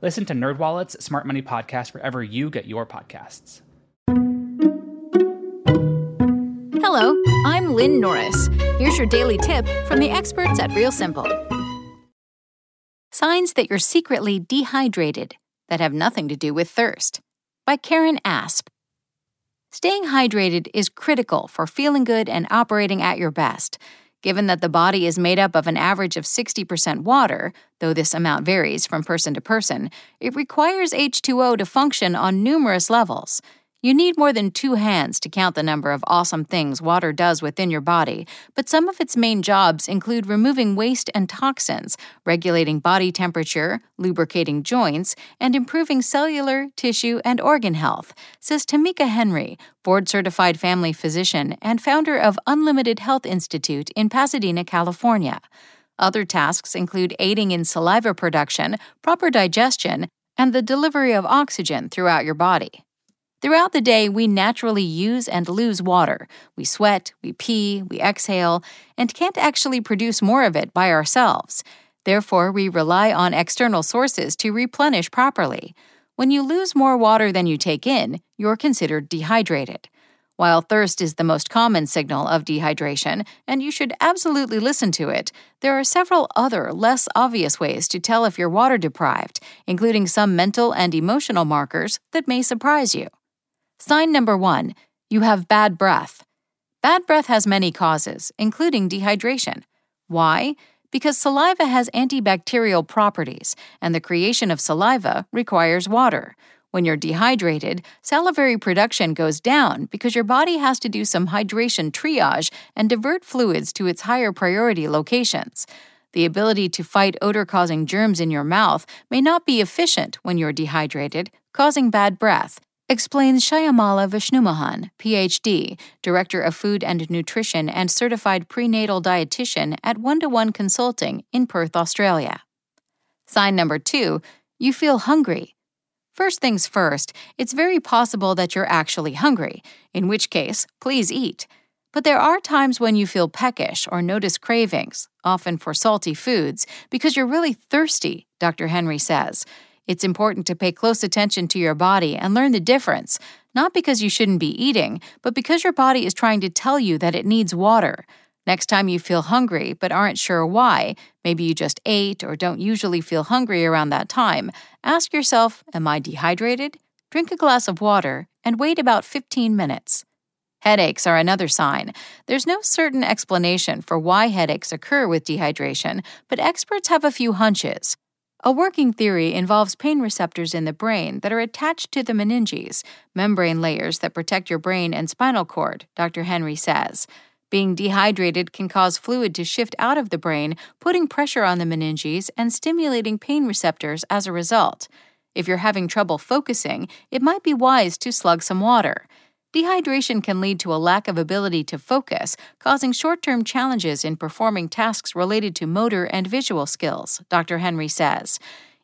Listen to NerdWallet's Smart Money Podcast wherever you get your podcasts. Hello, I'm Lynn Norris. Here's your daily tip from the experts at Real Simple. Signs that you're secretly dehydrated that have nothing to do with thirst by Karen Asp. Staying hydrated is critical for feeling good and operating at your best. Given that the body is made up of an average of 60% water, though this amount varies from person to person, it requires H2O to function on numerous levels. You need more than two hands to count the number of awesome things water does within your body, but some of its main jobs include removing waste and toxins, regulating body temperature, lubricating joints, and improving cellular, tissue, and organ health, says Tamika Henry, board certified family physician and founder of Unlimited Health Institute in Pasadena, California. Other tasks include aiding in saliva production, proper digestion, and the delivery of oxygen throughout your body. Throughout the day, we naturally use and lose water. We sweat, we pee, we exhale, and can't actually produce more of it by ourselves. Therefore, we rely on external sources to replenish properly. When you lose more water than you take in, you're considered dehydrated. While thirst is the most common signal of dehydration, and you should absolutely listen to it, there are several other, less obvious ways to tell if you're water deprived, including some mental and emotional markers that may surprise you. Sign number one you have bad breath. Bad breath has many causes, including dehydration. Why? Because saliva has antibacterial properties, and the creation of saliva requires water. When you're dehydrated, salivary production goes down because your body has to do some hydration triage and divert fluids to its higher priority locations. The ability to fight odor causing germs in your mouth may not be efficient when you're dehydrated, causing bad breath, explains Shyamala Vishnumohan, PhD, Director of Food and Nutrition and Certified Prenatal Dietitian at One to One Consulting in Perth, Australia. Sign number two you feel hungry. First things first, it's very possible that you're actually hungry, in which case, please eat. But there are times when you feel peckish or notice cravings, often for salty foods, because you're really thirsty, Dr. Henry says. It's important to pay close attention to your body and learn the difference, not because you shouldn't be eating, but because your body is trying to tell you that it needs water. Next time you feel hungry but aren't sure why, maybe you just ate or don't usually feel hungry around that time, ask yourself, Am I dehydrated? Drink a glass of water and wait about 15 minutes. Headaches are another sign. There's no certain explanation for why headaches occur with dehydration, but experts have a few hunches. A working theory involves pain receptors in the brain that are attached to the meninges, membrane layers that protect your brain and spinal cord, Dr. Henry says. Being dehydrated can cause fluid to shift out of the brain, putting pressure on the meninges and stimulating pain receptors as a result. If you're having trouble focusing, it might be wise to slug some water. Dehydration can lead to a lack of ability to focus, causing short term challenges in performing tasks related to motor and visual skills, Dr. Henry says.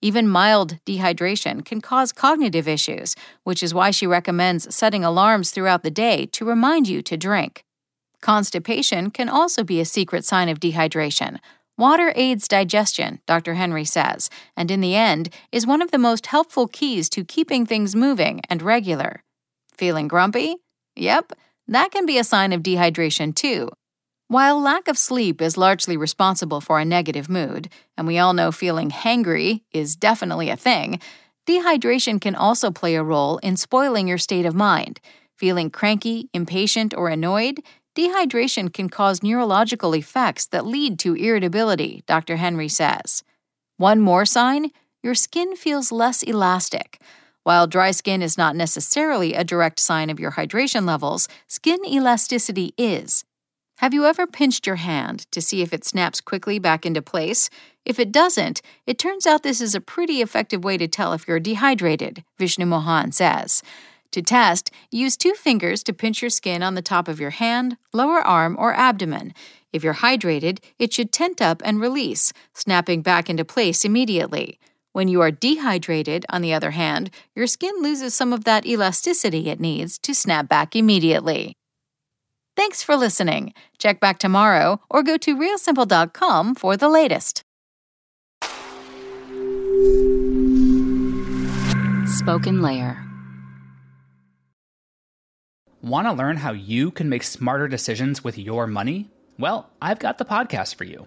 Even mild dehydration can cause cognitive issues, which is why she recommends setting alarms throughout the day to remind you to drink. Constipation can also be a secret sign of dehydration. Water aids digestion, Dr. Henry says, and in the end, is one of the most helpful keys to keeping things moving and regular. Feeling grumpy? Yep, that can be a sign of dehydration too. While lack of sleep is largely responsible for a negative mood, and we all know feeling hangry is definitely a thing, dehydration can also play a role in spoiling your state of mind. Feeling cranky, impatient, or annoyed, dehydration can cause neurological effects that lead to irritability, Dr. Henry says. One more sign your skin feels less elastic. While dry skin is not necessarily a direct sign of your hydration levels, skin elasticity is. Have you ever pinched your hand to see if it snaps quickly back into place? If it doesn't, it turns out this is a pretty effective way to tell if you're dehydrated, Vishnumohan says. To test, use two fingers to pinch your skin on the top of your hand, lower arm, or abdomen. If you're hydrated, it should tent up and release, snapping back into place immediately. When you are dehydrated, on the other hand, your skin loses some of that elasticity it needs to snap back immediately. Thanks for listening. Check back tomorrow or go to realsimple.com for the latest. SpokenLayer. Want to learn how you can make smarter decisions with your money? Well, I've got the podcast for you.